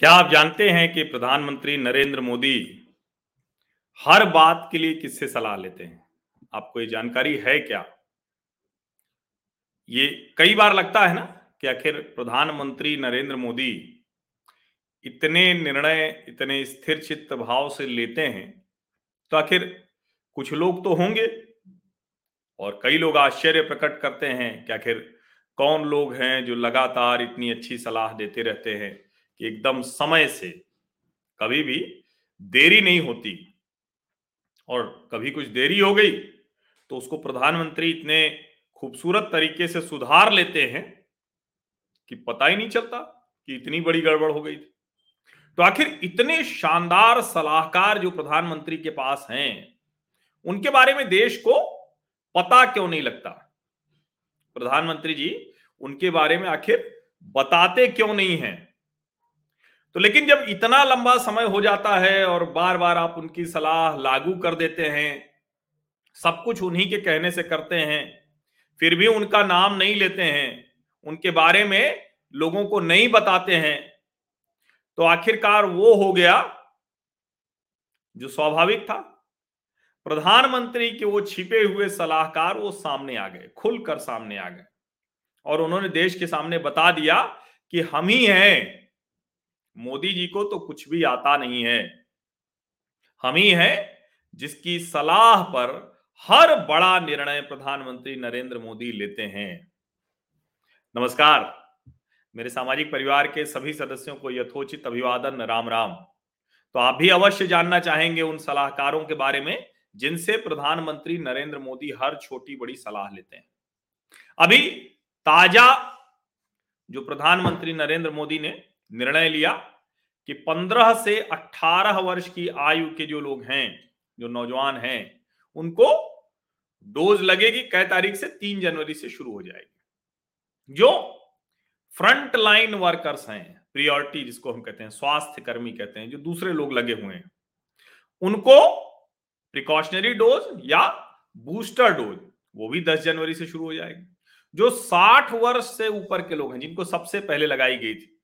क्या आप जानते हैं कि प्रधानमंत्री नरेंद्र मोदी हर बात के लिए किससे सलाह लेते हैं? आपको ये जानकारी है क्या? ये कई बार लगता है ना कि आखिर प्रधानमंत्री नरेंद्र मोदी इतने निर्णय, इतने स्थिर चित्त भाव से लेते हैं तो आखिर कुछ लोग तो होंगे और कई लोग आश्चर्य प्रकट करते हैं कि आखिर कौन लोग हैं जो लगातार इतनी अच्छी सलाह देते रहते हैं। कि एकदम समय से कभी भी देरी नहीं होती और कभी कुछ देरी हो गई तो उसको प्रधानमंत्री इतने खूबसूरत तरीके से सुधार लेते हैं कि पता ही नहीं चलता कि इतनी बड़ी गड़बड़ हो गई थी। तो आखिर इतने शानदार सलाहकार जो प्रधानमंत्री के पास हैं, उनके बारे में देश को पता क्यों नहीं लगता? प्रधानमंत्री जी, उनके बारे में आखिर बताते क्यों नहीं हैं? तो लेकिन जब इतना लंबा समय हो जाता है और बार बार आप उनकी सलाह लागू कर देते हैं, सब कुछ उन्हीं के कहने से करते हैं, फिर भी उनका नाम नहीं लेते हैं, उनके बारे में लोगों को नहीं बताते हैं तो आखिरकार वो हो गया जो स्वाभाविक था। प्रधानमंत्री के वो छिपे हुए सलाहकार वो सामने आ गए, खुलकर सामने आ गए और उन्होंने देश के सामने बता दिया कि हम ही हैं। मोदी जी को तो कुछ भी आता नहीं है। हम ही हैं जिसकी सलाह पर हर बड़ा निर्णय प्रधानमंत्री नरेंद्र मोदी लेते हैं। नमस्कार। मेरे सामाजिक परिवार के सभी सदस्यों को यथोचित अभिवादन राम राम तो आप भी अवश्य जानना चाहेंगे उन सलाहकारों के बारे में जिनसे प्रधानमंत्री नरेंद्र मोदी हर छोटी बड़ी सलाह लेते हैं। अभी ताज़ा जो प्रधानमंत्री नरेंद्र मोदी ने निर्णय लिया कि 15 से 18 वर्ष की आयु के जो लोग हैं, जो नौजवान हैं, उनको डोज लगेगी कई तारीख से तीन जनवरी से शुरू हो जाएगी। जो फ्रंट लाइन वर्कर्स हैं प्रियोरिटी जिसको हम कहते हैं स्वास्थ्य कर्मी कहते हैं, जो दूसरे लोग लगे हुए हैं, उनको प्रिकॉशनरी डोज या बूस्टर डोज वो भी 10 जनवरी से शुरू हो जाएगी। जो 60 वर्ष से ऊपर के लोग हैं, जिनको सबसे पहले लगाई गई थी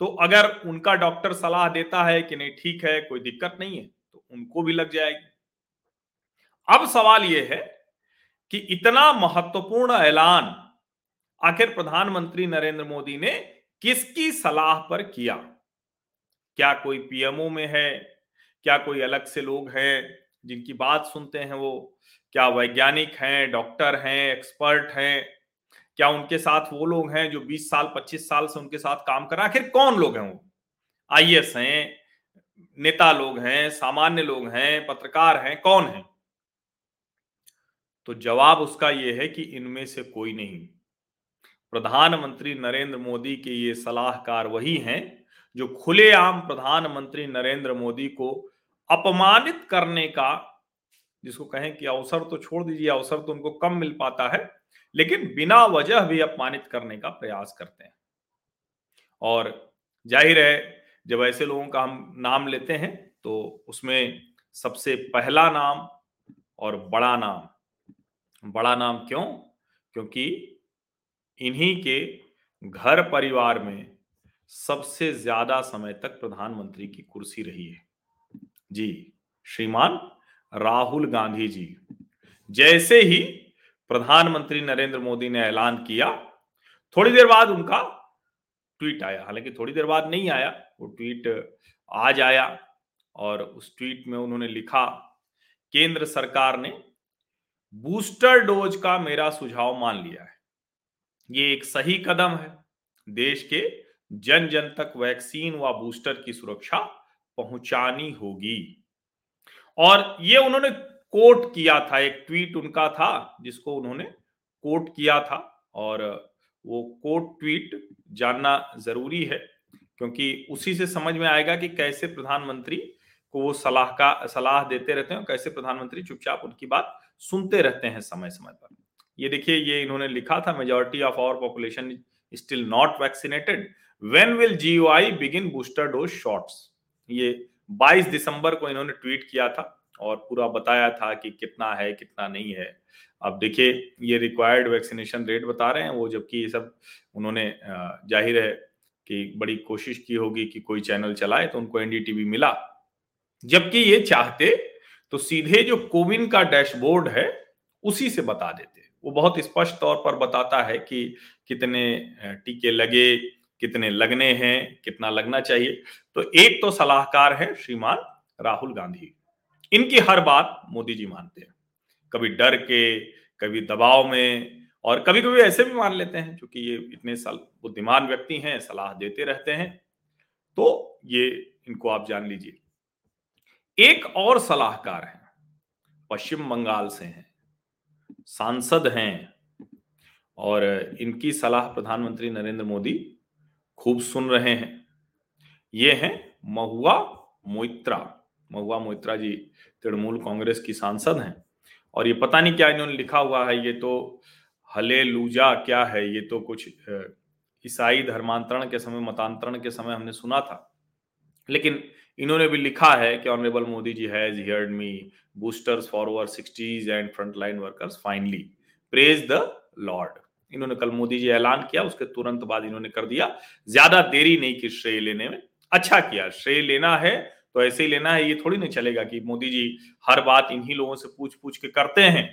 तो अगर उनका डॉक्टर सलाह देता है कि नहीं, ठीक है, कोई दिक्कत नहीं है तो उनको भी लग जाएगी। अब सवाल यह है कि इतना महत्वपूर्ण ऐलान आखिर प्रधानमंत्री नरेंद्र मोदी ने किसकी सलाह पर किया? क्या कोई पीएमओ में है? क्या कोई अलग से लोग हैं जिनकी बात सुनते हैं वो? क्या वैज्ञानिक हैं, डॉक्टर हैं, एक्सपर्ट हैं? क्या उनके साथ वो लोग हैं जो 20 साल 25 साल से उनके साथ काम कर आखिर कौन लोग हैं वो? आई एस हैं, नेता लोग हैं, सामान्य लोग हैं, पत्रकार हैं, कौन है? तो जवाब उसका यह है कि इनमें से कोई नहीं। प्रधानमंत्री नरेंद्र मोदी के ये सलाहकार वही हैं जो खुलेआम प्रधानमंत्री नरेंद्र मोदी को अपमानित करने का, जिसको कहें कि अवसर तो छोड़ दीजिए, अवसर तो उनको कम मिल पाता है लेकिन बिना वजह भी अपमानित करने का प्रयास करते हैं। और ज़ाहिर है, जब ऐसे लोगों का हम नाम लेते हैं तो उसमें सबसे पहला नाम और बड़ा नाम बड़ा नाम क्यों? क्योंकि इन्हीं के घर परिवार में सबसे ज़्यादा समय तक प्रधानमंत्री की कुर्सी रही है। जी, श्रीमान राहुल गांधी जी, जैसे ही प्रधानमंत्री नरेंद्र मोदी ने ऐलान किया। थोड़ी देर बाद उनका ट्वीट आया। हालाँकि थोड़ी देर बाद नहीं आया, वो ट्वीट आज आया और उस ट्वीट में उन्होंने लिखा, केंद्र सरकार ने बूस्टर डोज का मेरा सुझाव मान लिया है। ये एक सही कदम है। देश के जन जन तक वैक्सीन व बूस्टर की सुरक्षा पहुंचानी होगी। और ये उन्होंने कोट किया था, एक ट्वीट उनका था, जिसको उन्होंने कोट किया था। और वो कोट ट्वीट जानना ज़रूरी है, क्योंकि उसी से समझ में आएगा कि कैसे प्रधानमंत्री को वो सलाह का, सलाह देते रहते हैं कैसे प्रधानमंत्री चुपचाप उनकी बात सुनते रहते हैं समय समय पर। ये देखिए, ये इन्होंने लिखा था majority of our population still not vaccinated when will GOI begin booster dose shots ये 22 दिसंबर को इन्होंने ट्वीट किया था। और पूरा बताया था कि कितना है, कितना नहीं है। अब देखिए, ये रिक्वायर्ड वैक्सीनेशन रेट बता रहे हैं वो, जबकि ये सब उन्होंने ज़ाहिर है कि बड़ी कोशिश की होगी कि कोई चैनल चलाए तो उनको एनडीटीवी मिला। जबकि ये चाहते तो सीधे जो कोविन का डैशबोर्ड है, उसी से बता देते। वो बहुत स्पष्ट तौर पर बताता है कि कितने टीके लगे, कितने लगने हैं, कितना लगना चाहिए। तो एक तो सलाहकार है श्रीमान राहुल गांधी। इनकी हर बात मोदी जी मानते हैं। कभी डर के, कभी दबाव में, और कभी कभी ऐसे भी मान लेते हैं, क्योंकि ये इतने साल बुद्धिमान व्यक्ति हैं, सलाह देते रहते हैं। तो ये इनको आप जान लीजिए। एक और सलाहकार हैं, पश्चिम बंगाल से हैं, सांसद हैं, और इनकी सलाह प्रधानमंत्री नरेंद्र मोदी खूब सुन रहे हैं। ये हैं महुआ मोइत्रा। महुआ मोइत्रा जी तृणमूल कांग्रेस की सांसद हैं। और ये पता नहीं क्या इन्होंने लिखा हुआ है, ये तो हले लूजा क्या है, ये तो कुछ ईसाई धर्मांतरण के समय, मतांतरण के समय हमने सुना था। लेकिन इन्होंने भी लिखा है कि honourable Modi ji has heard me boosters for over sixties and front line workers finally. Praise the lord. इन्होंने कल मोदी जी ऐलान किया, उसके तुरंत बाद इन्होंने कर दिया। ज़्यादा देरी नहीं की श्रेय लेने में। अच्छा किया, श्रेय लेना है तो ऐसे ही लेना है, ये थोड़ी नहीं चलेगा कि मोदी जी हर बात इन्हीं लोगों से पूछ पूछ के करते हैं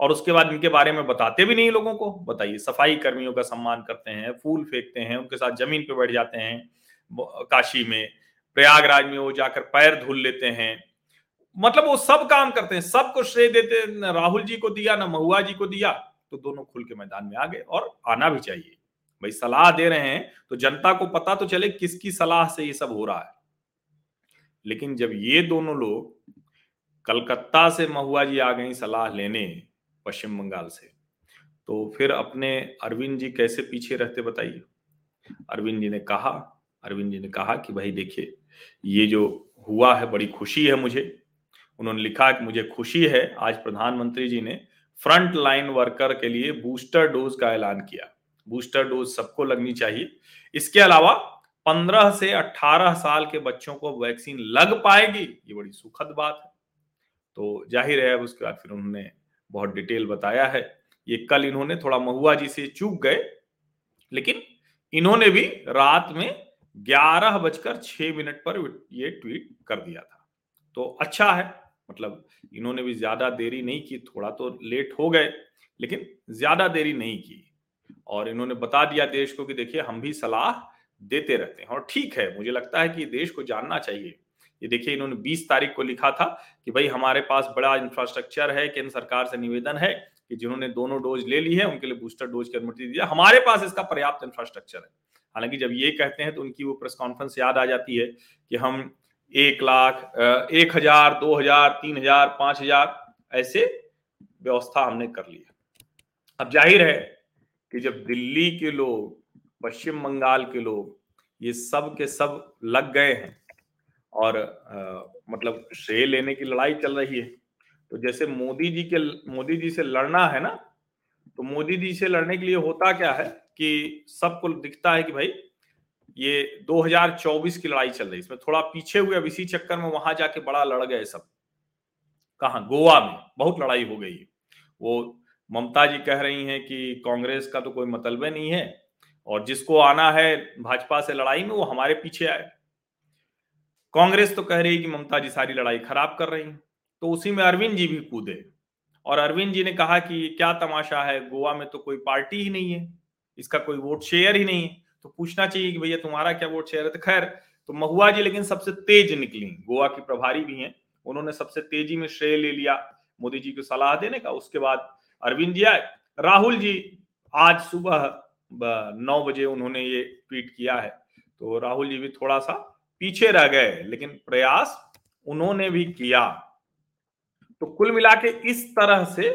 और उसके बाद इनके बारे में बताते भी नहीं लोगों को। बताइए, सफ़ाई कर्मियों का सम्मान करते हैं, फूल फेंकते हैं, उनके साथ ज़मीन पे बैठ जाते हैं काशी में, प्रयागराज में वो जाकर पैर धुल लेते हैं। मतलब वो सब काम करते हैं सबको श्रेय देते न राहुल जी को दिया, ना महुआ जी को दिया तो दोनों खुल के मैदान में आ गए और आना भी चाहिए। भाई सलाह दे रहे हैं तो जनता को पता तो चले किसकी सलाह से ये सब हो रहा है। लेकिन जब ये दोनों लोग कलकत्ता से महुआ जी आ गई सलाह लेने पश्चिम बंगाल से तो फिर अपने अरविंद जी कैसे पीछे रहते बताइए? अरविंद जी ने कहा, अरविंद जी ने कहा कि भाई देखिए, ये जो हुआ है बड़ी खुशी है मुझे। उन्होंने लिखा कि मुझे खुशी है, आज प्रधानमंत्री जी ने फ्रंट लाइन वर्कर के लिए बूस्टर डोज का ऐलान किया। बूस्टर डोज सबको लगनी चाहिए। इसके अलावा 15 से 18 साल के बच्चों को वैक्सीन लग पाएगी? ये बड़ी सुखद बात है। तो ज़ाहिर है उसके बाद फिर उन्होंने बहुत डिटेल बताया है। ये कल इन्होंने थोड़ा महुआ जी से चूक गए, लेकिन इन्होंने भी रात में ग्यारह बजकर छह मिनट पर ये ट्वीट कर दिया था। तो अच्छा है मतलब इन्होंने भी ज़्यादा देरी नहीं की, थोड़ा तो लेट हो गए, लेकिन ज़्यादा देरी नहीं की। और इन्होंने बता दिया देश को कि देखिए, हम भी सलाह देते रहते हैं। और ठीक है, मुझे लगता है कि देश को जानना चाहिए। ये देखिए, इन्होंने 20 तारीख को लिखा था कि भाई हमारे पास बड़ा इंफ्रास्ट्रक्चर है, केंद्र सरकार से निवेदन है कि जिन्होंने दोनों डोज ले ली है, उनके लिए बूस्टर डोज की अनुमति दी हमारे पास इसका पर्याप्त इंफ्रास्ट्रक्चर है। हालाँकि जब ये कहते हैं तो उनकी वो प्रेस कॉन्फ्रेंस याद आ जाती है कि हम एक लाख एक हज़ार, दो हज़ार, तीन हज़ार, पाँच हज़ार ऐसे व्यवस्था हमने कर ली है। अब ज़ाहिर है कि जब दिल्ली के लोग पश्चिम बंगाल के लोग ये सब के सब लग गए हैं और आ, मतलब श्रेय लेने की लड़ाई चल रही है। तो जैसे मोदी जी के मोदी जी से लड़ना है ना तो मोदी जी से लड़ने के लिए होता क्या है कि सबको दिखता है कि भाई ये 2024 की लड़ाई चल रही है इसमें थोड़ा पीछे हुए अब इसी चक्कर में वहाँ जाके बड़ा लड़ गए सब। कहा? गोवा में बहुत लड़ाई हो गई है। वो ममता जी कह रही हैं कि कांग्रेस का तो कोई मतलब नहीं है और जिसको आना है भाजपा से लड़ाई में, वो हमारे पीछे आए। कांग्रेस तो कह रही है कि ममता जी सारी लड़ाई खराब कर रही है। तो उसी में अरविंद जी भी कूदे। और अरविंद जी ने कहा कि क्या तमाशा है, गोवा में तो कोई पार्टी ही नहीं है, इसका कोई वोट शेयर ही नहीं है। तो पूछना चाहिए कि भैया तुम्हारा क्या वोट शेयर है? तो खैर तो महुआ जी लेकिन सबसे तेज निकली। गोवा की प्रभारी भी हैं, उन्होंने सबसे तेज़ी में श्रेय ले लिया मोदी जी को सलाह देने का। उसके बाद अरविंद जी आए। राहुल जी आज सुबह नौ बजे उन्होंने ये ट्वीट किया है। तो राहुल जी भी थोड़ा सा पीछे रह गए, लेकिन प्रयास उन्होंने भी किया। तो कुल मिला के इस तरह से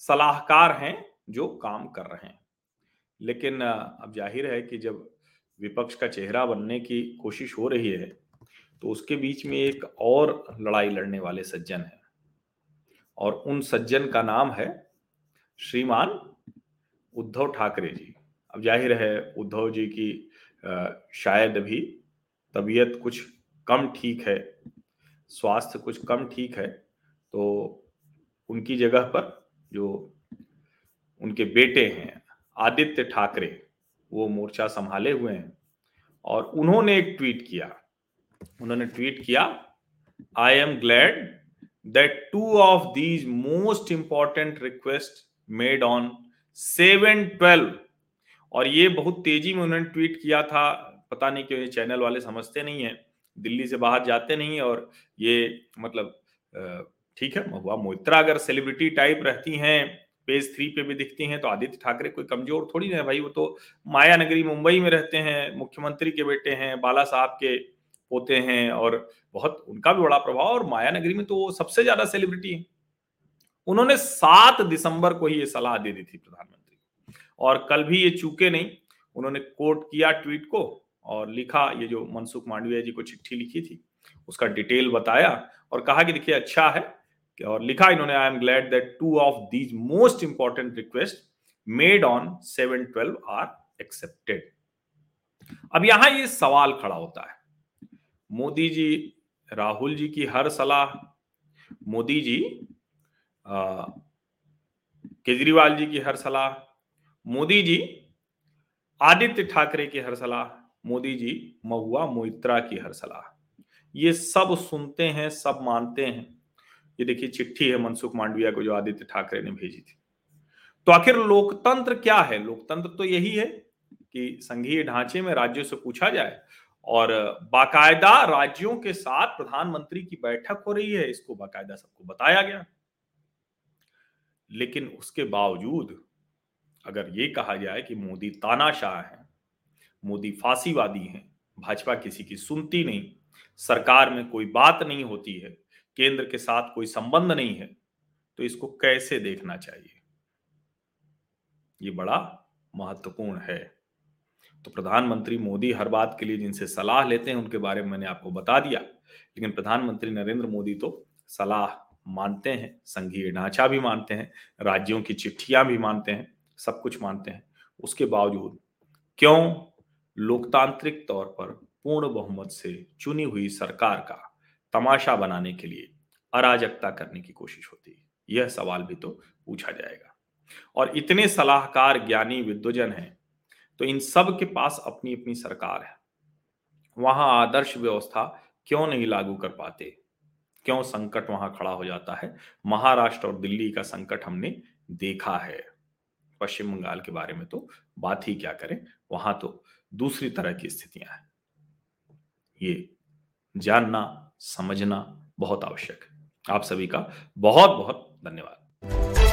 सलाहकार हैं जो काम कर रहे हैं। लेकिन अब ज़ाहिर है कि जब विपक्ष का चेहरा बनने की कोशिश हो रही है तो उसके बीच में एक और लड़ाई लड़ने वाले सज्जन है। और उन सज्जन का नाम है श्रीमान उद्धव ठाकरे जी। अब ज़ाहिर है, उद्धव जी की शायद अभी तबीयत कुछ कम ठीक है, स्वास्थ्य कुछ कम ठीक है तो उनकी जगह पर जो उनके बेटे हैं, आदित्य ठाकरे, वो मोर्चा संभाले हुए हैं। और उन्होंने एक ट्वीट किया, उन्होंने ट्वीट किया I am glad that two of these most important request made on seven twelve और ये बहुत तेज़ी में उन्होंने ट्वीट किया था। पता नहीं क्यों ये चैनल वाले समझते नहीं है। दिल्ली से बाहर जाते नहीं और ये मतलब ठीक है, महुआ मोहित्रा अगर सेलिब्रिटी टाइप रहती हैं पेज थ्री पे भी दिखती हैं तो आदित्य ठाकरे कोई कमज़ोर थोड़ी ना भाई। वो तो माया नगरी मुंबई में रहते हैं, मुख्यमंत्री के बेटे हैं, बाला साहब के पोते हैं और बहुत उनका भी बड़ा प्रभाव और माया नगरी में तो वो सबसे ज़्यादा सेलिब्रिटी है। उन्होंने सात दिसंबर को ही ये सलाह दे दी थी प्रधानमंत्री और कल भी ये चूके नहीं। उन्होंने कोट किया ट्वीट को और लिखा, ये जो मनसुख मांडविया जी को चिट्ठी लिखी थी, उसका डिटेल बताया और कहा कि देखिए अच्छा है और लिखा इन्होंने I am glad that two of these most important request made on seven twelve are accepted अब यहाँ ये सवाल खड़ा होता है। मोदी जी, राहुल जी की हर सलाह, मोदी जी केजरीवाल जी की हर सलाह मोदी जी, आदित्य ठाकरे की हर सलाह, मोदी जी, महुआ मोइत्रा की हर सलाह। ये सब सुनते हैं, सब मानते हैं। ये देखिए चिट्ठी है मनसुख मांडविया को जो आदित्य ठाकरे ने भेजी थी। तो आखिर लोकतंत्र क्या है? लोकतंत्र तो यही है कि संघीय ढांचे में राज्यों से पूछा जाए और बाकायदा राज्यों के साथ प्रधानमंत्री की बैठक हो रही है, इसको बाकायदा सबको बताया गया। लेकिन उसके बावजूद अगर ये कहा जाए कि मोदी तानाशाह है, मोदी फांसीवादी हैं, भाजपा किसी की सुनती नहीं, सरकार में कोई बात नहीं होती है, केंद्र के साथ कोई संबंध नहीं है तो इसको कैसे देखना चाहिए? ये बड़ा महत्वपूर्ण है। तो प्रधानमंत्री मोदी हर बात के लिए जिनसे सलाह लेते हैं, उनके बारे में मैंने आपको बता दिया। लेकिन प्रधानमंत्री नरेंद्र मोदी तो सलाह मानते हैं, संघीय ढांचा भी मानते हैं, राज्यों की चिट्ठियाँ भी मानते हैं सब कुछ मानते हैं। उसके बावजूद क्यों लोकतांत्रिक तौर पर पूर्ण बहुमत से चुनी हुई सरकार का तमाशा बनाने के लिए अराजकता करने की कोशिश होती है? यह सवाल भी तो पूछा जाएगा। और इतने सलाहकार, ज्ञानी, विद्वजन हैं तो इन सब के पास अपनी अपनी सरकार है। वहाँ आदर्श व्यवस्था क्यों नहीं लागू कर पाते? क्यों संकट वहाँ खड़ा हो जाता है? महाराष्ट्र और दिल्ली का संकट हमने देखा है। पश्चिम बंगाल के बारे में तो बात ही क्या करें, वहाँ तो दूसरी तरह की स्थितियाँ हैं। ये जानना, समझना बहुत आवश्यक है। आप सभी का बहुत बहुत धन्यवाद।